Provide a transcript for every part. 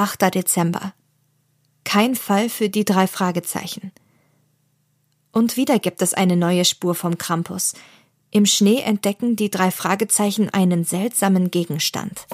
8. Dezember. Kein Fall für die drei Fragezeichen. Und wieder gibt es eine neue Spur vom Krampus. Im Schnee entdecken die drei Fragezeichen einen seltsamen Gegenstand.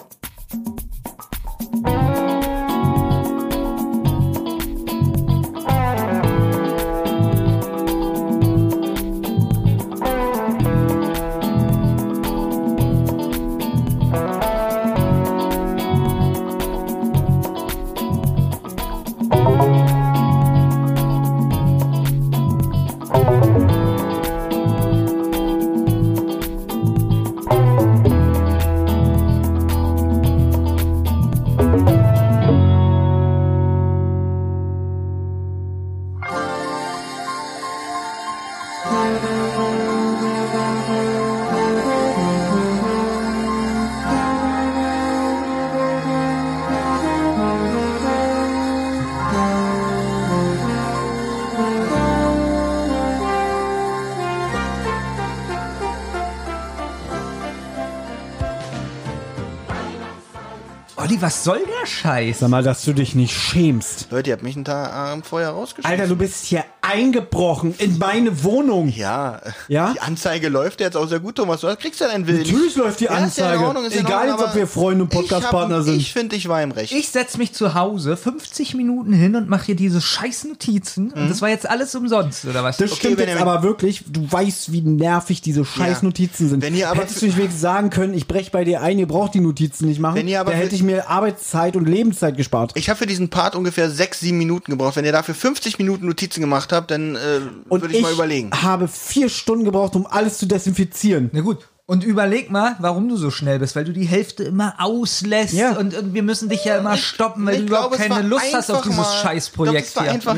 Was soll der Scheiß? Sag mal, dass du dich nicht schämst. Leute, ihr habt mich einen Tag ähm, vorher rausgeschmissen. Alter, du bist hier eingebrochen in meine Wohnung. Ja, Ja? die Anzeige läuft jetzt auch sehr gut, Thomas. Du kriegst ja deinen Willen. Natürlich läuft die Ja, ist ja in Anzeige. Ordnung, ist ja in Egal Ordnung, jetzt, ob wir Freunde und Podcastpartner sind. Ich finde, ich war im Recht. Ich setz mich zu Hause 50 Minuten hin und mache hier diese scheiß Notizen. Und das war jetzt alles umsonst, oder was? Das Okay, stimmt jetzt aber wirklich. Du weißt, wie nervig diese scheiß Notizen sind. Wenn ihr aber- Hättest du nicht wenigstens sagen können, ich brech bei dir ein, ihr braucht die Notizen nicht machen, Wenn ihr aber da hätte ich mir Arbeitszeit und Lebenszeit gespart. Ich habe für diesen Part ungefähr sechs, sieben Minuten gebraucht. Wenn ihr dafür 50 Minuten Notizen gemacht habt, dann äh, Und würde ich, mal überlegen. habe vier Stunden gebraucht, um alles zu desinfizieren. Na gut. Und überleg mal, warum du so schnell bist, weil du die Hälfte immer auslässt Ja. und, und wir müssen dich ja immer stoppen, weil Ich du überhaupt keine Lust hast auf dieses mal- Scheißprojekt Ich hier. einfach,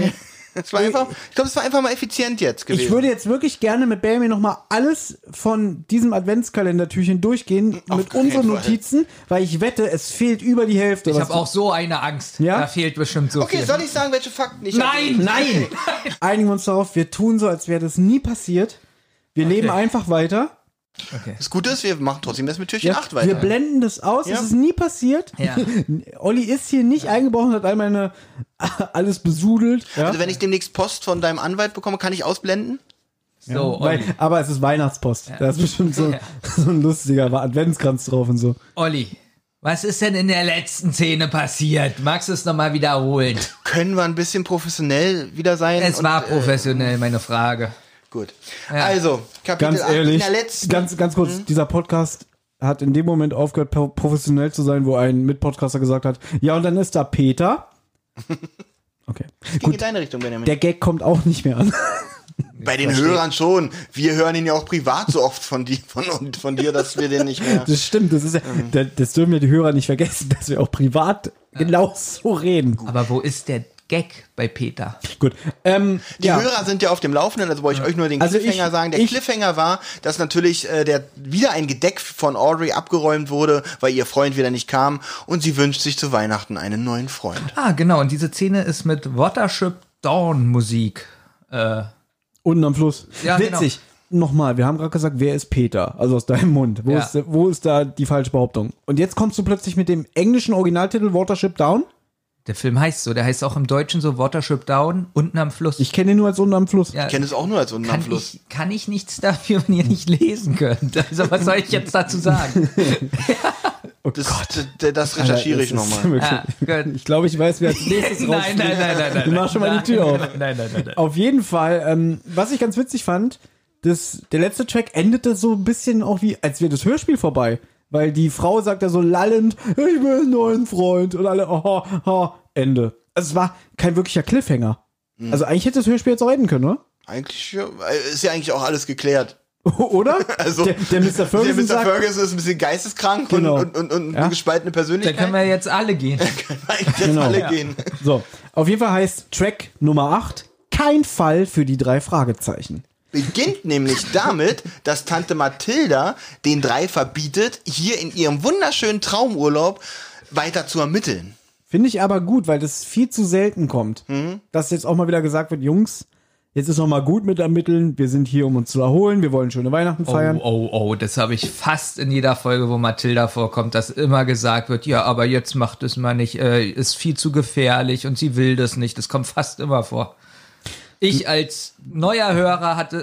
es war einfach, ich glaube, es war einfach mal effizient jetzt gewesen. Ich würde jetzt wirklich gerne mit Belmi nochmal alles von diesem Adventskalendertürchen durchgehen Auf mit unseren Fall. Notizen, weil ich wette, es fehlt über die Hälfte. Ich habe auch so eine Angst. Ja? Da fehlt bestimmt so okay, viel. soll ich sagen, welche Fakten ich Nein, nein. Einigen wir uns darauf, wir tun so, als wäre das nie passiert. Wir leben einfach weiter. Das Gute ist, wir machen trotzdem jetzt mit Türchen Ja, 8 weiter. wir blenden das aus, Ja. es ist nie passiert. Ja. Olli ist hier nicht eingebrochen, hat all meine alles besudelt. Ja? also wenn ich demnächst Post von deinem Anwalt bekomme, kann ich ausblenden? So, Weil, Olli. aber es ist Weihnachtspost. Da ist bestimmt so, so ein lustiger Adventskranz drauf und so. Olli, was ist denn in der letzten Szene passiert? Magst du es nochmal wiederholen? Können wir ein bisschen professionell wieder sein? Es und, war äh, professionell, meine Frage. Gut. Also, Kapitel Ganz 8 in ehrlich, der letzten. ganz, ganz kurz, dieser Podcast hat in dem Moment aufgehört, pro- professionell zu sein, wo ein Mitpodcaster gesagt hat, ja, und dann ist da Peter. Okay. ging in Gut, deine Richtung, Benjamin. der Gag kommt auch nicht mehr an. Bei den Hörern schon. Wir hören ihn ja auch privat so oft von, dir, von, von dir, dass wir den nicht mehr. Das stimmt, das ist ja, das, das dürfen ja die Hörer nicht vergessen, dass wir auch privat genau so reden. Aber wo ist der Gag bei Peter? Gut. Ähm, Die ja. Hörer sind ja auf dem Laufenden, also wollte ich euch nur den Also Cliffhanger ich- sagen. Der ich- Cliffhanger war, dass natürlich äh, der wieder ein Gedeck von Audrey abgeräumt wurde, weil ihr Freund wieder nicht kam und sie wünscht sich zu Weihnachten einen neuen Freund. Ah, genau. Und diese Szene ist mit Watership Dawn Musik. Äh, Unten am Fluss. Ja, Witzig. Nochmal, wir haben gerade gesagt, wer ist Peter? Also aus deinem Mund. Wo, Ja. ist, wo ist da die falsche Behauptung? Und jetzt kommst du plötzlich mit dem englischen Originaltitel Watership Down? Der Film heißt so. Der heißt auch im Deutschen so Watership Down, unten am Fluss. Ich kenne ihn nur als unten am Fluss. ja, Ich kenne es auch nur als unten am kann, Fluss. ich, kann ich nichts dafür, wenn ihr nicht lesen könnt. Also was soll ich jetzt dazu sagen? Das, das, das recherchiere ich Oh nochmal. wirklich- Ah. Ich glaube, ich weiß, wer als nächstes Nein, nein, nein, nein, nein. Du machst schon mal die Tür auf. Nein, nein, nein, nein. nein. Auf jeden Fall, ähm, was ich ganz witzig fand, das, der letzte Track endete so ein bisschen auch wie, als wäre das Hörspiel vorbei. Weil die Frau sagt ja so lallend, ich will einen neuen Freund. Und alle, oh, oh, Ende. Also es war kein wirklicher Cliffhanger. Hm. Also eigentlich hätte das Hörspiel jetzt auch enden können, oder? Eigentlich ja, ist ja eigentlich auch alles geklärt. oder? Also, der, der Mr. Ferguson der Mr. sagt, Ferguson ist ein bisschen geisteskrank Genau. und, und, und, und Ja. eine gespaltene Da Persönlichkeit. können wir jetzt alle gehen. eigentlich jetzt Genau. alle Ja. gehen. so, auf jeden Fall heißt Track Nummer 8, kein Fall für die drei Fragezeichen. Beginnt nämlich damit, dass Tante Mathilda den drei verbietet, hier in ihrem wunderschönen Traumurlaub weiter zu ermitteln. Finde ich aber gut, weil das viel zu selten kommt. Mhm. Dass jetzt auch mal wieder gesagt wird, Jungs, jetzt ist noch mal gut mit ermitteln. Wir sind hier, um uns zu erholen. Wir wollen schöne Weihnachten feiern. Oh, oh, oh, das habe ich fast in jeder Folge, wo Mathilda vorkommt, dass immer gesagt wird, ja, aber jetzt macht es mal nicht, äh, ist viel zu gefährlich und sie will das nicht. Das kommt fast immer vor. Ich als neuer Hörer hatte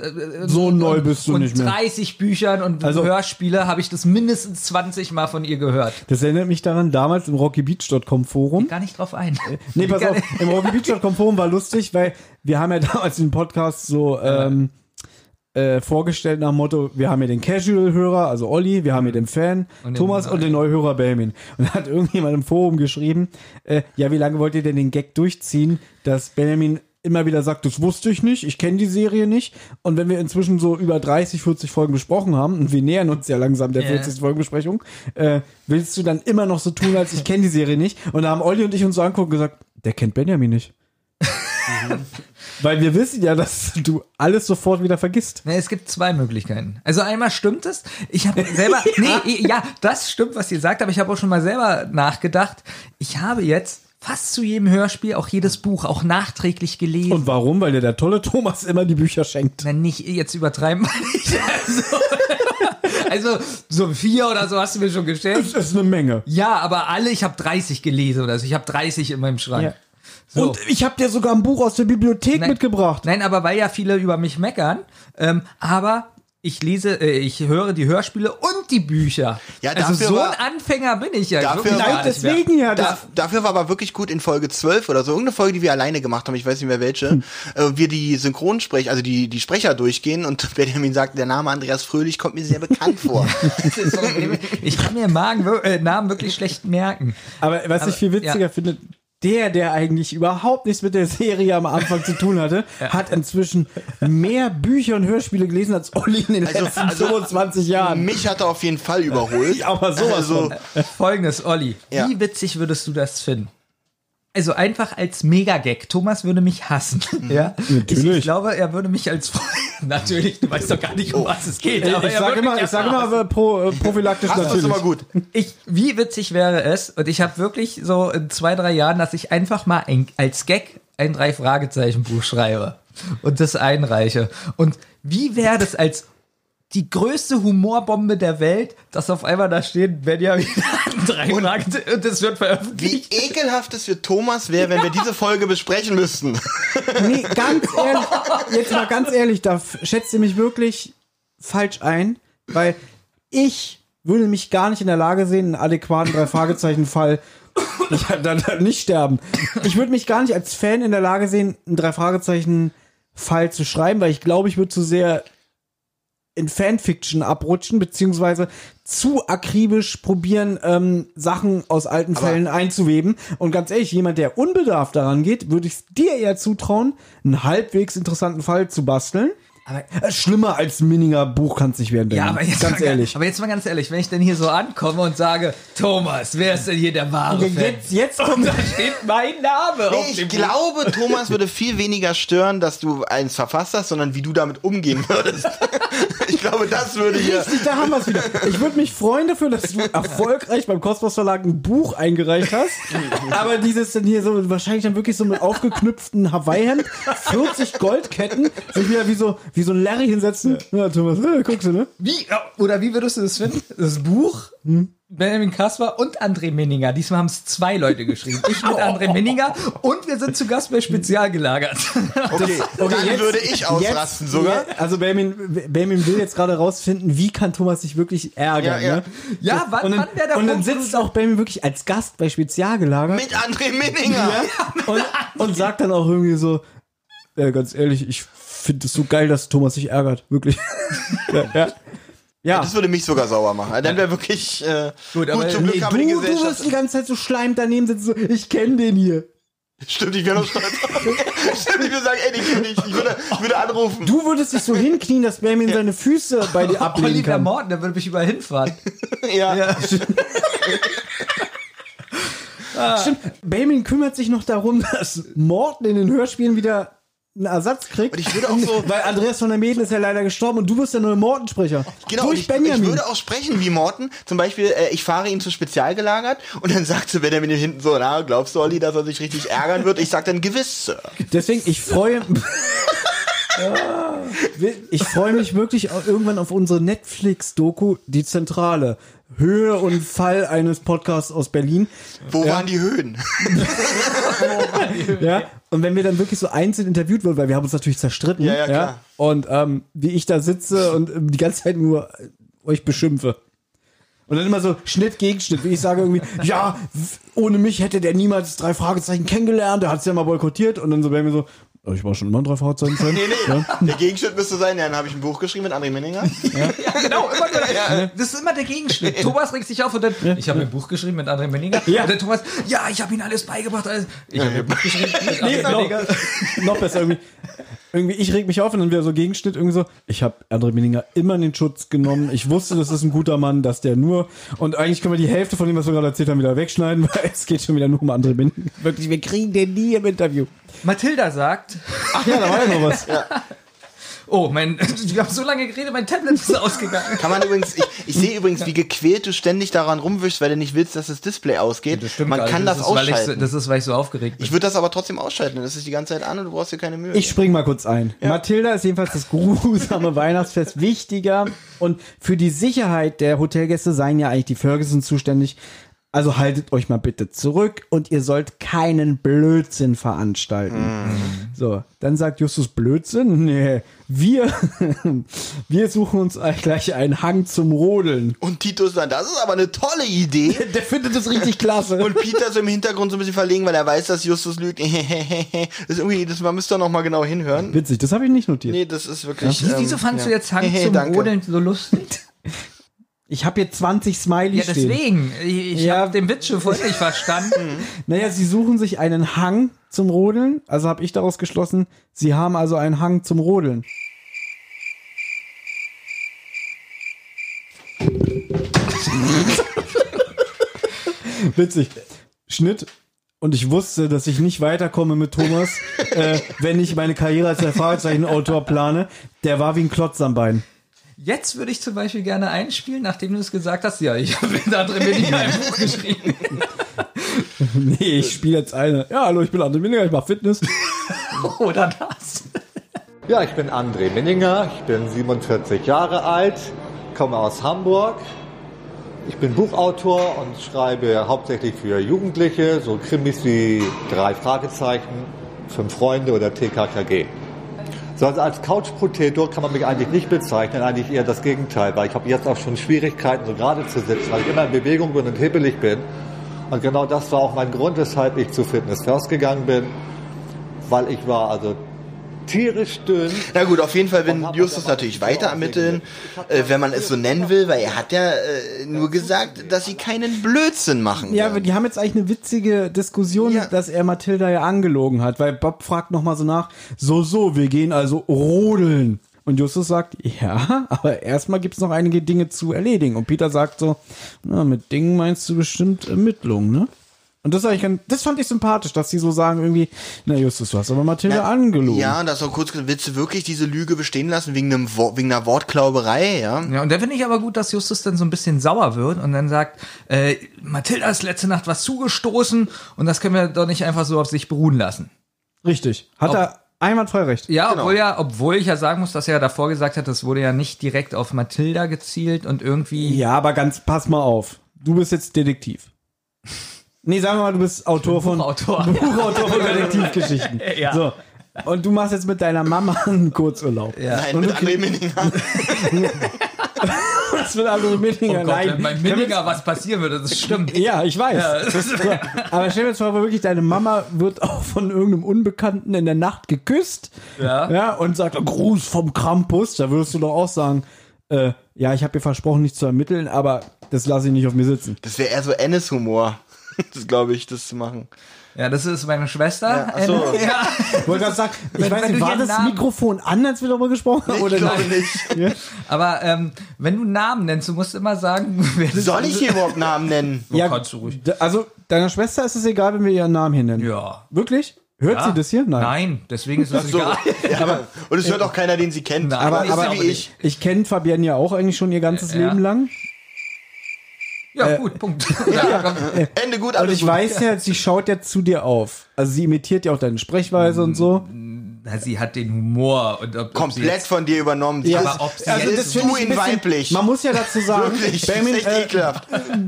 äh, So und- neu bist du und nicht mehr. 30 Büchern und Also- Hörspiele habe ich das mindestens 20 Mal von ihr gehört. Das erinnert mich daran, damals im RockyBeach.com Forum. Gar nicht drauf ein. Nee, pass auf, im RockyBeach.com Forum war lustig, weil wir haben ja damals den Podcast so ähm, äh, vorgestellt nach dem Motto, wir haben hier den Casual-Hörer, also Olli, wir haben hier den Fan, Und den- Thomas und den Neuhörer Belmin. Und da hat irgendjemand im Forum geschrieben, äh, ja, wie lange wollt ihr denn den Gag durchziehen, dass Belmin immer wieder sagt, das wusste ich nicht, ich kenne die Serie nicht. Und wenn wir inzwischen so über 30, 40 Folgen besprochen haben, und wir nähern uns ja langsam der Ja. 40. Folgenbesprechung, äh, willst du dann immer noch so tun, als ich kenne die Serie nicht? Und da haben Olli und ich uns so angucken und gesagt, der kennt Benjamin nicht. Weil wir wissen ja, dass du alles sofort wieder vergisst. Nee, es gibt zwei Möglichkeiten. Also einmal stimmt es. Ich habe selber, nee, ja, das stimmt, was ihr sagt, aber ich habe auch schon mal selber nachgedacht. Ich habe jetzt fast zu jedem Hörspiel auch jedes Buch auch nachträglich gelesen. Und warum? Weil dir der tolle Thomas immer die Bücher schenkt. Wenn nicht, jetzt übertreiben wir nicht. Also, also so vier oder so hast du mir schon gestellt. Das ist eine Menge. Ja, aber alle, ich habe 30 gelesen oder so. Ich habe 30 in meinem Schrank. Ja. So. Und ich habe dir sogar ein Buch aus der Bibliothek Nein. mitgebracht. Nein, aber weil ja viele über mich meckern. Ähm, aber ich lese, äh, ich höre die Hörspiele und die Bücher. Ja, also so war- ein Anfänger bin ich ja. Dafür wirklich war-. Deswegen ja, Da, das, dafür war aber wirklich gut in Folge 12 oder so, irgendeine Folge, die wir alleine gemacht haben, ich weiß nicht mehr welche, äh, wir die Synchronsprecher, also die, die Sprecher durchgehen und Benjamin sagt, der Name Andreas Fröhlich kommt mir sehr bekannt vor. So ich kann mir Magen, äh, Namen wirklich schlecht merken. aber was Aber, ich viel witziger ja. finde, der, der eigentlich überhaupt nichts mit der Serie am Anfang zu tun hatte, hat inzwischen mehr Bücher und Hörspiele gelesen als Olli in den Also- letzten also- 25 Jahren. Mich hat er auf jeden Fall überholt. Aber sowas also. Folgendes, Olli. Ja. Wie witzig würdest du das finden? Also einfach als Megagag. Thomas würde mich hassen. Ja? Ich, Natürlich. ich glaube, er würde mich als Freund. Natürlich, du weißt doch gar nicht, um was es geht. aber Ich er sage immer, ich sag immer pro, äh, prophylaktisch hast du das natürlich. immer gut. Ich, wie witzig wäre es, und ich habe wirklich so in zwei, drei Jahren, dass ich einfach mal ein, als Gag ein Drei-Fragezeichen-Buch schreibe und das einreiche. Und wie wäre das als die größte Humorbombe der Welt, dass auf einmal da steht, Benjamin drei Fragezeichen und das wird Wie veröffentlicht. ekelhaft es für Thomas wäre, wenn wir diese Folge besprechen müssten. Nee, ganz ehrlich, jetzt mal ganz ehrlich, da schätzt ihr mich wirklich falsch ein, weil ich würde mich gar nicht in der Lage sehen, einen adäquaten Drei-Fragezeichen-Fall ich, dann, dann nicht sterben. Ich würde mich gar nicht als Fan in der Lage sehen, einen Drei-Fragezeichen-Fall zu schreiben, weil ich glaube, ich würde zu sehr in Fanfiction abrutschen, beziehungsweise zu akribisch probieren, ähm, Sachen aus alten Fällen einzuweben. Und ganz ehrlich, jemand, der unbedarft daran geht, würde ich dir eher zutrauen, einen halbwegs interessanten Fall zu basteln. Aber- Äh, Schlimmer als ein Minninger Buch kann es nicht werden. Ja, aber jetzt, ganz mal, ehrlich. aber jetzt mal ganz ehrlich, wenn ich denn hier so ankomme und sage, Thomas, wer ist denn hier der wahre Fan? Jetzt, jetzt kommt da steht mein Name auf Ich dem Buch. glaube, Thomas würde viel weniger stören, dass du eins verfasst hast, sondern wie du damit umgehen würdest. Ich glaube, das würde hier. Richtig, da haben wir es wieder. Ich würde mich freuen dafür, dass du erfolgreich beim Kosmos Verlag ein Buch eingereicht hast. Aber dieses dann hier so, wahrscheinlich dann wirklich so mit aufgeknüpften Hawaii-Hemd, 40 Goldketten, sich wieder wie so, wie so ein Larry hinsetzen. Ja, Thomas, äh, guckst du, ne? Wie, oder wie würdest du das finden? Das Buch, Benjamin Kaspar und André Minninger. Diesmal haben es zwei Leute geschrieben. Ich mit André Minninger und wir sind zu Gast bei Spezial gelagert. Okay, dann jetzt- würde ich ausrasten sogar. Ja, also Benjamin, Benjamin will jetzt gerade rausfinden, wie kann Thomas sich wirklich ärgern. Ja, ja. Ne? Ja, wann, Und dann, wann wäre der und dann sitzt auch Benjamin wirklich als Gast bei Spezial gelagert. Mit André Minninger. Ja, und, und sagt dann auch irgendwie so, ja, ganz ehrlich, ich finde es so geil, dass Thomas sich ärgert, wirklich. ja, ja. ja. Das würde mich sogar sauer machen. Dann wäre wirklich äh, Gut, gut, aber zum Glück Nee, haben wir die du, du wirst die ganze Zeit so schleimt daneben sitzen, so, ich kenne den hier. Stimmt, ich wäre noch stolz. Stimmt, ich würde sagen, ey, den kenn ich. Ich würde, ich würde anrufen. Du würdest dich so hinknien, dass Benjamin seine Füße bei dir ablegen Oliver kann. Morten, der würde mich überall hinfahren. Ja. Stimmt, Benjamin kümmert sich noch darum, dass Morten in den Hörspielen wieder einen Ersatz kriegt. Und ich würde auch so- Weil Andreas von der Meden ist ja leider gestorben und du bist der neue Mortensprecher. Genau, Durch ich, Benjamin. ich würde auch sprechen wie Morten. Zum Beispiel, äh, ich fahre ihn zu Spezial gelagert und dann sagt so Benjamin hinten so, na, glaubst du, Olli, dass er sich richtig ärgern wird? Ich sag dann gewiss, Sir. Deswegen, ich freue Ich freue mich wirklich irgendwann auf unsere Netflix-Doku, die Zentrale. Höhe und Fall eines Podcasts aus Berlin. Wo waren die Höhen? Ja. Und wenn wir dann wirklich so einzeln interviewt wurden, weil wir haben uns natürlich zerstritten. Ja, ja, klar. Und ähm, wie ich da sitze und ähm, die ganze Zeit nur äh, euch beschimpfe. Und dann immer so Schnitt gegen Schnitt, wie ich sage irgendwie, ja, ohne mich hätte der niemals drei Fragezeichen kennengelernt, der hat es ja mal boykottiert und dann so bei mir so, "Oh, ich war schon immer ein drei Fragezeichen-Fan. Nee, nee. Der Gegenschnitt müsste sein, ja, dann habe ich ein Buch geschrieben mit André Menninger. Ja, genau, immer nur, das ist immer der Gegenschnitt. Thomas regt sich auf und dann, ich habe ein Buch geschrieben mit André Menninger. Ja. Und dann Thomas, ja, ich habe ihm alles beigebracht. Alles. Ich habe ein Buch geschrieben mit Nee, André Menninger. noch, noch besser irgendwie. Irgendwie, ich reg mich auf und dann wieder so Gegenschnitt irgendwie so. Ich habe André Minninger immer in den Schutz genommen. Ich wusste, das ist ein guter Mann, dass der nur. Und eigentlich können wir die Hälfte von dem, was wir gerade erzählt haben, wieder wegschneiden, weil es geht schon wieder nur um André Minninger. Wirklich, wir kriegen den nie im Interview. Mathilda sagt, Ach ja, da war ja noch was. oh, mein, wir haben so lange geredet, mein Tablet ist ausgegangen. Kann man übrigens, ich, ich sehe übrigens, wie gequält du ständig daran rumwischst, weil du nicht willst, dass das Display ausgeht. man gar kann nicht. das, ist, weil ich so, ausschalten. das ist, weil ich so aufgeregt bin. ich würde das aber trotzdem ausschalten, das ist die ganze Zeit an und du brauchst dir keine Mühe. Ich spring mal kurz ein. Mathilda ist jedenfalls das grusame Weihnactsfest wichtiger und für die Sicherheit der Hotelgäste seien ja eigentlich die Ferguson zuständig. Also haltet euch mal bitte zurück und ihr sollt keinen Blödsinn veranstalten. So, dann sagt Justus Blödsinn? Nee, wir, wir suchen uns gleich einen Hang zum Rodeln. und Titus dann, das ist aber eine tolle Idee. Der findet das richtig klasse. Und Peter ist im Hintergrund so ein bisschen verlegen, weil er weiß, dass Justus lügt. das ist irgendwie, das, man müsste doch noch mal genau hinhören. Witzig, das habe ich nicht notiert. Nee, das ist wirklich. Wie- Wieso ähm, fandst ja. du jetzt Hang zum danke. Rodeln so lustig? Ich habe hier 20 Smileys Ja, stehen. deswegen. Ich, ich Ja. habe den Witz schon voll nicht verstanden. Naja, sie suchen sich einen Hang zum Rodeln. Also habe ich daraus geschlossen, sie haben also einen Hang zum Rodeln. Witzig. Schnitt. Und ich wusste, dass ich nicht weiterkomme mit Thomas, äh, wenn ich meine Karriere als der Fragezeichen-Autor plane. Der war wie ein Klotz am Bein. Jetzt würde ich zum Beispiel gerne einspielen, nachdem du es gesagt hast. Ja, ich habe da drin ich ein Buch geschrieben. Nee, ich spiele jetzt eine. Ja, hallo, ich bin André Minninger, ich mache Fitness. Oder das. Ja, ich bin André Minninger, ich bin 47 Jahre alt, komme aus Hamburg. Ich bin Buchautor und schreibe hauptsächlich für Jugendliche, so Krimis wie drei Fragezeichen, fünf Freunde oder TKKG. So also als Couch-Potato kann man mich eigentlich nicht bezeichnen, eigentlich eher das Gegenteil, weil ich habe jetzt auch schon Schwierigkeiten, so gerade zu sitzen, weil ich immer in Bewegung bin und hibbelig bin. Und genau das war auch mein Grund, weshalb ich zu Fitness First gegangen bin, weil ich war also tierisch dünn. Na gut, auf jeden Fall will Justus natürlich weiter ermitteln, äh, wenn man es so nennen will, weil er hat ja äh, nur gesagt, dass sie keinen Blödsinn machen. Ja, aber die haben jetzt eigentlich eine witzige Diskussion, Ja. dass er Mathilda ja angelogen hat, weil Bob fragt nochmal so nach, so, so, wir gehen also rodeln. Und Justus sagt, ja, aber erstmal gibt's noch einige Dinge zu erledigen. Und Peter sagt so, na, mit Dingen meinst du bestimmt Ermittlungen, ne? Und das, ich das fand ich sympathisch, dass sie so sagen irgendwie, na Justus, du hast aber Mathilda angelogen. Ja, und das auch kurz, gesagt, willst du wirklich diese Lüge bestehen lassen wegen, einem, wegen einer Wortklauberei, ja? Ja, und da finde ich aber gut, dass Justus dann so ein bisschen sauer wird und dann sagt, äh, Mathilda ist letzte Nacht was zugestoßen und das können wir doch nicht einfach so auf sich beruhen lassen. Richtig. Hat Ob- er einwandfrei recht. Ja, Genau. obwohl ja, obwohl ich ja sagen muss, dass er ja davor gesagt hat, das wurde ja nicht direkt auf Mathilda gezielt und irgendwie. Ja, aber ganz, pass mal auf. Du bist jetzt Detektiv. Nee, sagen wir mal, du bist Autor von Buchautor. Buchautor von Detektivgeschichten. Ja. So. Und du machst jetzt mit deiner Mama einen Kurzurlaub. Ja. Nein, mit André Minninger. Das wird andere Oh Minninger. Gott, Nein. wenn bei Minninger was passieren würde, das stimmt. Ja, ich weiß. Ja. Das, aber stell dir jetzt mal vor, wirklich, deine Mama wird auch von irgendeinem Unbekannten in der Nacht geküsst. Ja. Ja, und sagt, Gruß vom Krampus. Da würdest du doch auch sagen, äh, ja, ich habe ihr versprochen, nicht zu ermitteln, aber das lasse ich nicht auf mir sitzen. Das wäre eher so Ennis-Humor. Das glaube ich, das zu machen. Ja, das ist meine Schwester. Ja, so. Ja. Ich wollte gerade sagen, ich Wenn- weiß wenn nicht, war das Namen- Mikrofon an, als wir darüber gesprochen haben? Ich Oder glaube nein? nicht. Aber ähm, wenn du Namen nennst, du musst immer sagen, wer das Soll ich hier überhaupt Namen nennen? Ja, kannst du ruhig. Also, deiner Schwester ist es egal, wenn wir ihren Namen hier nennen. Ja. Wirklich? Hört Ja. sie das hier? Nein. Nein, deswegen ist es So, egal. ja, und es hört auch keiner, den sie kennt. Nein, Aber, aber ja wie ich. ich kenne Fabienne ja auch eigentlich schon ihr ganzes Ja. Leben lang. Ja, gut, Punkt. Ende gut, Und alles ich gut. weiß ja, sie schaut ja zu dir auf. Also sie imitiert ja auch deine Sprechweise und so. Na, sie hat den Humor und ob, Komplett jetzt, von dir übernommen. Ja, aber ob sie also jetzt- das du in weiblich. Man muss ja dazu sagen, Wirklich, echt äh.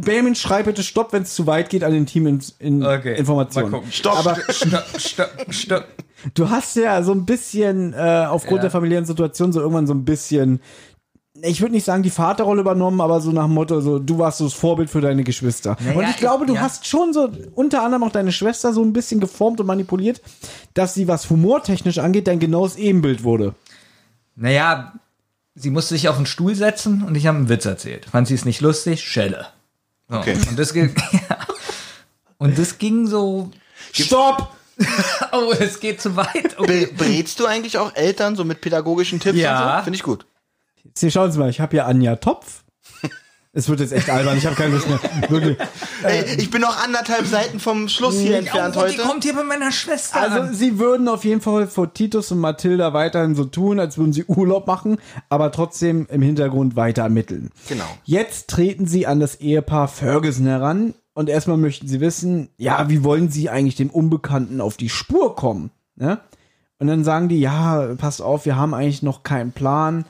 Bayman, schreib bitte Stopp, wenn es zu weit geht an den Team in, in Okay, Informationen. mal gucken. Stopp. Aber Stopp, stopp, stopp. du hast ja so ein bisschen äh, aufgrund Ja. der familiären Situation so irgendwann so ein bisschen, ich würde nicht sagen die Vaterrolle übernommen, aber so nach dem Motto, so du warst so das Vorbild für deine Geschwister. Naja, und ich glaube, du ja. hast schon so unter anderem auch deine Schwester so ein bisschen geformt und manipuliert, dass sie, was humortechnisch angeht, dein genaues Ebenbild wurde. Naja, sie musste sich auf den Stuhl setzen und ich habe einen Witz erzählt. Fand sie es nicht lustig? Schelle. So. Okay. Und das ging, und das ging so, Stopp! oh, es geht zu weit. Okay. berätst du eigentlich auch Eltern so mit pädagogischen Tipps Ja. und so? Finde ich gut. Sie schauen Sie mal, ich habe hier Anja Topf. Es wird jetzt echt albern, ich habe keine Lust mehr. Wirklich. Ey, ich bin noch anderthalb Seiten vom Schluss hier entfernt oh, die heute. kommt hier bei meiner Schwester Also an. sie würden auf jeden Fall vor Titus und Mathilda weiterhin so tun, als würden sie Urlaub machen, aber trotzdem im Hintergrund weiter ermitteln. Genau. Jetzt treten sie an das Ehepaar Ferguson heran und erstmal möchten sie wissen, ja, wie wollen sie eigentlich dem Unbekannten auf die Spur kommen? Ne? Und dann sagen die, ja, passt auf, wir haben eigentlich noch keinen Plan.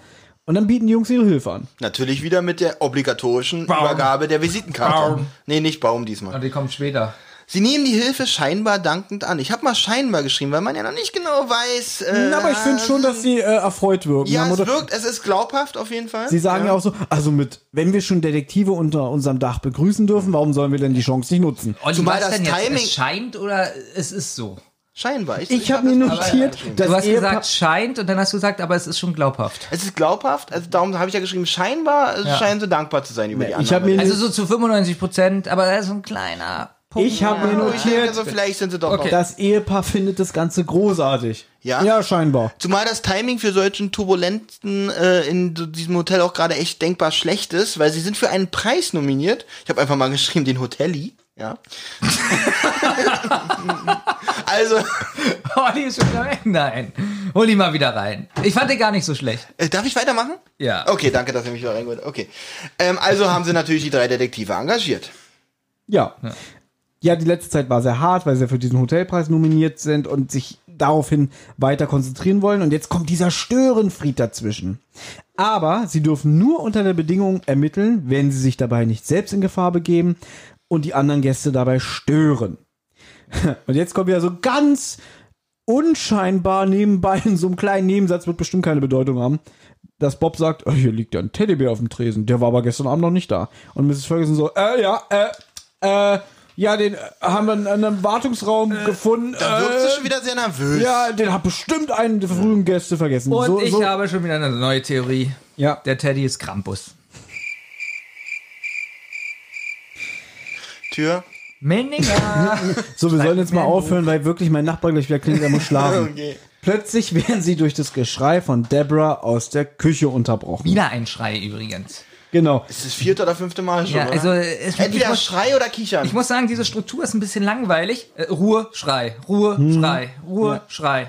Und dann bieten die Jungs ihre Hilfe an. Natürlich wieder mit der obligatorischen Baum. Übergabe der Visitenkarte. Baum. Nee, nicht Baum diesmal. Und die kommt später. Sie nehmen die Hilfe scheinbar dankend an. Ich habe mal scheinbar geschrieben, weil man ja noch nicht genau weiß. Äh, aber ich finde schon, dass sie äh, erfreut wirken. Ja, Haben es wirkt, es ist glaubhaft auf jeden Fall. Sie sagen ja. auch so, also mit, wenn wir schon Detektive unter unserem Dach begrüßen dürfen, warum sollen wir denn die Chance nicht nutzen? Olli, Zumal was das denn jetzt? Timing- Es scheint oder es ist so? Scheinbar. Ich habe mir notiert, dass Du hast Ehepaar- gesagt, scheint und dann hast du gesagt, aber es ist schon glaubhaft. Es ist glaubhaft, also darum habe ich ja geschrieben, scheinbar Ja. scheinen sie dankbar zu sein über die ich habe Annahme. mir, Also so zu 95 Prozent, aber da ist so ein kleiner Punkt. ich habe mir ich notiert, so vielleicht sind sie doch Okay. das Ehepaar findet das Ganze großartig. Ja? Ja, scheinbar. Zumal das Timing für solchen Turbulenten äh, in diesem Hotel auch gerade echt denkbar schlecht ist, weil sie sind für einen Preis nominiert. Ich habe einfach mal geschrieben, den Hotelli. Ja. also, Olli ist schon wieder weg. Nein. Hol ihn mal wieder rein. Ich fand den gar nicht so schlecht. äh, darf ich weitermachen? Ja. Okay, danke, dass ihr mich wieder reingeholt habt. Okay. Ähm, also haben sie natürlich die drei Detektive engagiert. Ja. ja. die letzte Zeit war sehr hart, weil sie für diesen Hotelpreis nominiert sind und sich daraufhin weiter konzentrieren wollen. Und jetzt kommt dieser Störenfried dazwischen. Aber sie dürfen nur unter der Bedingung ermitteln, wenn sie sich dabei nicht selbst in Gefahr begeben und die anderen Gäste dabei stören. Und jetzt kommt wieder so ganz unscheinbar nebenbei in so einem kleinen Nebensatz, wird bestimmt keine Bedeutung haben, dass Bob sagt, oh, hier liegt ja ein Teddybär auf dem Tresen, der war aber gestern Abend noch nicht da. Und Mrs. Ferguson so, äh, ja, äh, äh, ja, den äh, haben wir in einem Wartungsraum gefunden. Da wirkt sie Äh, schon wieder sehr nervös. ja, den hat bestimmt einen der frühen Gäste vergessen. Und so, ich so, habe schon wieder eine neue Theorie. ja. Der Teddy ist Krampus. Tür. Menninger. So, wir sollen jetzt mal aufhören, weil wirklich mein Nachbar gleich wieder klingelt, er muss schlafen. Okay. Plötzlich werden sie durch das Geschrei von Deborah aus der Küche unterbrochen. wieder ein Schrei übrigens. Genau. Ist das vierte oder fünfte Mal schon. Ja, oder? also es, ich, Entweder muss, Schrei oder Kichern. ich muss sagen, diese Struktur ist ein bisschen langweilig. Äh, Ruhe, Schrei, Ruhe, Schrei, Ruhe, Schrei.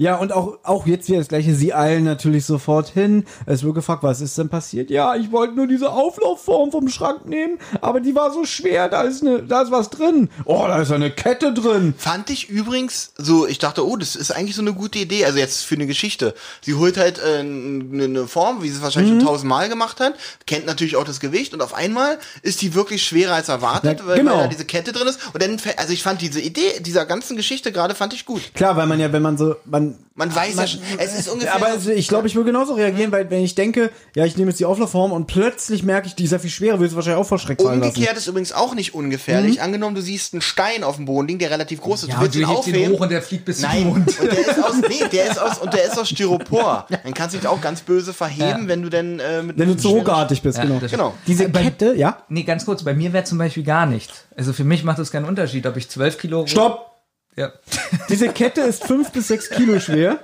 Ja, und auch, auch jetzt wieder das gleiche. Sie eilen natürlich sofort hin. Es wird gefragt, was ist denn passiert? Ja, ich wollte nur diese Auflaufform vom Schrank nehmen, aber die war so schwer. Da ist, eine, da ist was drin. Oh, da ist eine Kette drin. Fand ich übrigens so, ich dachte, oh, das ist eigentlich so eine gute Idee, also jetzt für eine Geschichte. Sie holt halt äh, eine Form, wie sie es wahrscheinlich Mhm. schon tausendmal gemacht hat, kennt natürlich auch das Gewicht und auf einmal ist die wirklich schwerer als erwartet, Ja, weil, genau. weil da diese Kette drin ist. Und dann, also ich fand diese Idee dieser ganzen Geschichte gerade, fand ich gut. Klar, weil man ja, wenn man so, man, Man weiß ja schon, es ist ungefähr... aber ich glaube, ich würde genauso reagieren, weil wenn ich denke, ja, ich nehme jetzt die Auflaufform und plötzlich merke ich, die ist ja viel schwerer, würde es wahrscheinlich auch vor Schreck fallen lassen. Umgekehrt ist übrigens auch nicht ungefährlich. Mhm. Angenommen, du siehst einen Stein auf dem Boden liegen, der relativ groß ist. Ja, du willst du ihn aufheben. hoch und der fliegt bis zum Nein, Mond. und der ist aus, nee, der ist aus, und der ist aus Styropor. Dann kannst du dich auch ganz böse verheben, Ja. wenn du denn äh, mit Wenn du zu ruckartig bist, Ja, genau. Genau. Diese Beim- Kette, ja? Nee, ganz kurz, bei mir wäre zum Beispiel gar nicht. Also für mich macht das keinen Unterschied, ob ich 12 Kilo... Stopp! Ja. Diese Kette ist fünf bis sechs Kilo schwer.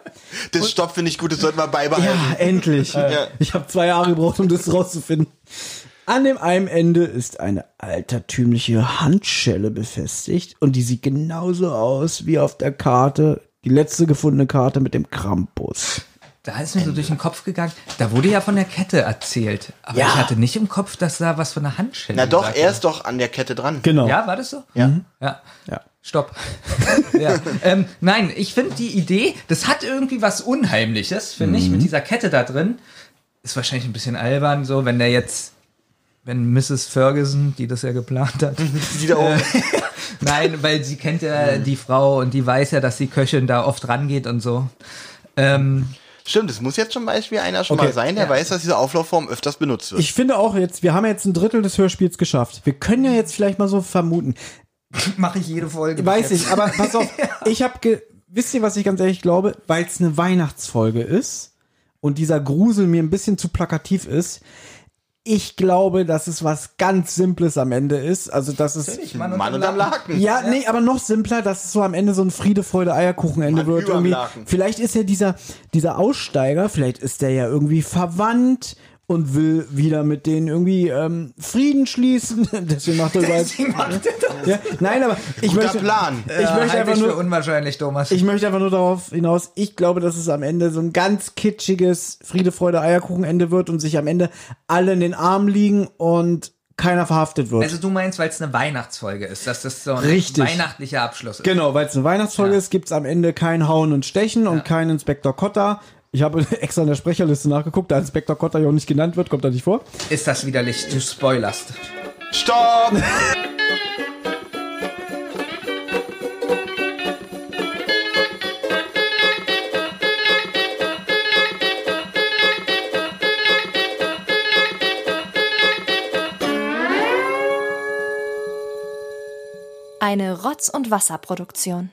Das Stopp finde ich gut, das sollten wir beibehalten. Ja, endlich. Ich habe zwei Jahre gebraucht, um das rauszufinden. An dem einen Ende ist eine altertümliche Handschelle befestigt und die sieht genauso aus wie auf der Karte, die letzte gefundene Karte mit dem Krampus. Da ist mir so durch den Kopf gegangen, da wurde ja von der Kette erzählt. Aber Ja. ich hatte nicht im Kopf, dass da was von der Handschelle Na doch, er ist doch an der Kette dran. Genau. Ja, war das so? Ja. Ja. Ja. Stopp. ja. ähm, nein, ich finde die Idee, das hat irgendwie was Unheimliches, finde ich, mit dieser Kette da drin. Ist wahrscheinlich ein bisschen albern, so, wenn der jetzt, wenn Mrs. Ferguson, die das ja geplant hat, Die da oben. Nein, weil sie kennt ja die Frau und die weiß ja, dass die Köchin da oft rangeht und so. Ähm, Stimmt, es muss jetzt zum Beispiel einer schon Okay. mal sein, der Ja. weiß, dass diese Auflaufform öfters benutzt wird. Ich finde auch jetzt, wir haben jetzt ein Drittel des Hörspiels geschafft. Wir können ja jetzt vielleicht mal so vermuten. Mache ich jede Folge. Weiß ich, aber pass auf, ich habe, ge wisst ihr, was ich ganz ehrlich glaube? Weil es eine Weihnachtsfolge ist und dieser Grusel mir ein bisschen zu plakativ ist. Ich glaube, dass es was ganz Simples am Ende ist. Also, dass es. Mann, Mann unterm Laken. Ja, nee, aber noch simpler, dass es so am Ende so ein Friede, Freude, Eierkuchenende Mann wird. Irgendwie. Laken. Vielleicht ist ja dieser, dieser Aussteiger, vielleicht ist der ja irgendwie verwandt und will wieder mit denen irgendwie ähm, Frieden schließen. Deswegen macht er überall. Ja, nein, aber ich Guter möchte, Plan. ich möchte halte einfach ich für nur, unwahrscheinlich, Thomas. ich möchte einfach nur darauf hinaus, ich glaube, dass es am Ende so ein ganz kitschiges Friede, Freude, Eierkuchenende wird und sich am Ende alle in den Arm liegen und keiner verhaftet wird. also du meinst, weil es eine Weihnachtsfolge ist, dass das so ein Richtig. weihnachtlicher Abschluss ist. Genau, weil es eine Weihnachtsfolge Ja. ist, gibt's am Ende kein Hauen und Stechen und kein Inspektor Kotter. Ich habe extra in der Sprecherliste nachgeguckt, da Inspektor Kotter ja auch nicht genannt wird, kommt da nicht vor. Ist das widerlich? Du spoilerst. Stopp! Eine Rotz- und Wasserproduktion.